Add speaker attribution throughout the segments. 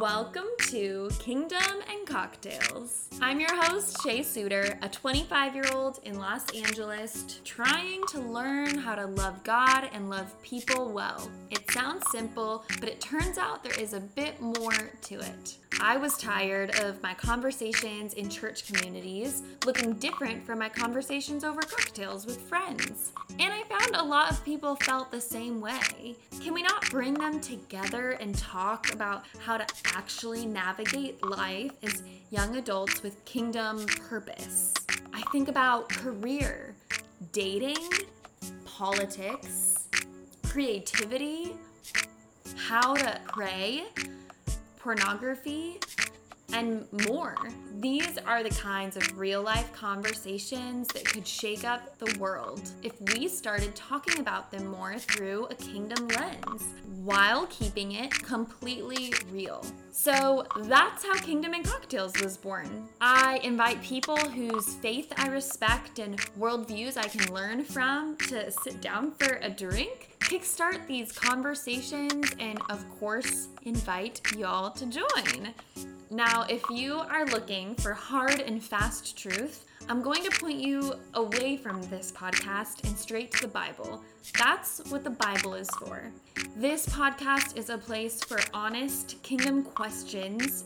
Speaker 1: Welcome to Kingdom and Cocktails. I'm your host, Shay Suter, a 25 year old in Los Angeles trying to learn how to love God and love people well. It sounds simple, but it turns out there is a bit more to it. I was tired of my conversations in church communities looking different from my conversations over cocktails with friends. And I found a lot of people felt the same way. Can we not bring them together and talk about how to actually navigate life as young adults with kingdom purpose? I think about career, dating, politics, creativity, how to pray pornography, and more. These are the kinds of real life conversations that could shake up the world if we started talking about them more through a kingdom lens while keeping it completely real. So that's how Kingdom and Cocktails was born. I invite people whose faith I respect and worldviews I can learn from to sit down for a drink kickstart these conversations and, of course, invite y'all to join. Now, if you are looking for hard and fast truth, I'm going to point you away from this podcast and straight to the Bible. That's what the Bible is for. This podcast is a place for honest kingdom questions,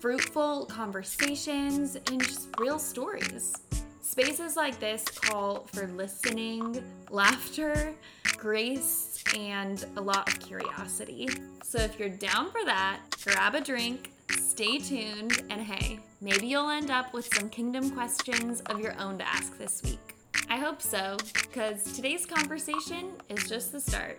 Speaker 1: fruitful conversations, and just real stories. Spaces like this call for listening, laughter, grace, and a lot of curiosity. So if you're down for that, grab a drink, stay tuned, and hey, maybe you'll end up with some kingdom questions of your own to ask this week. I hope so, because today's conversation is just the start.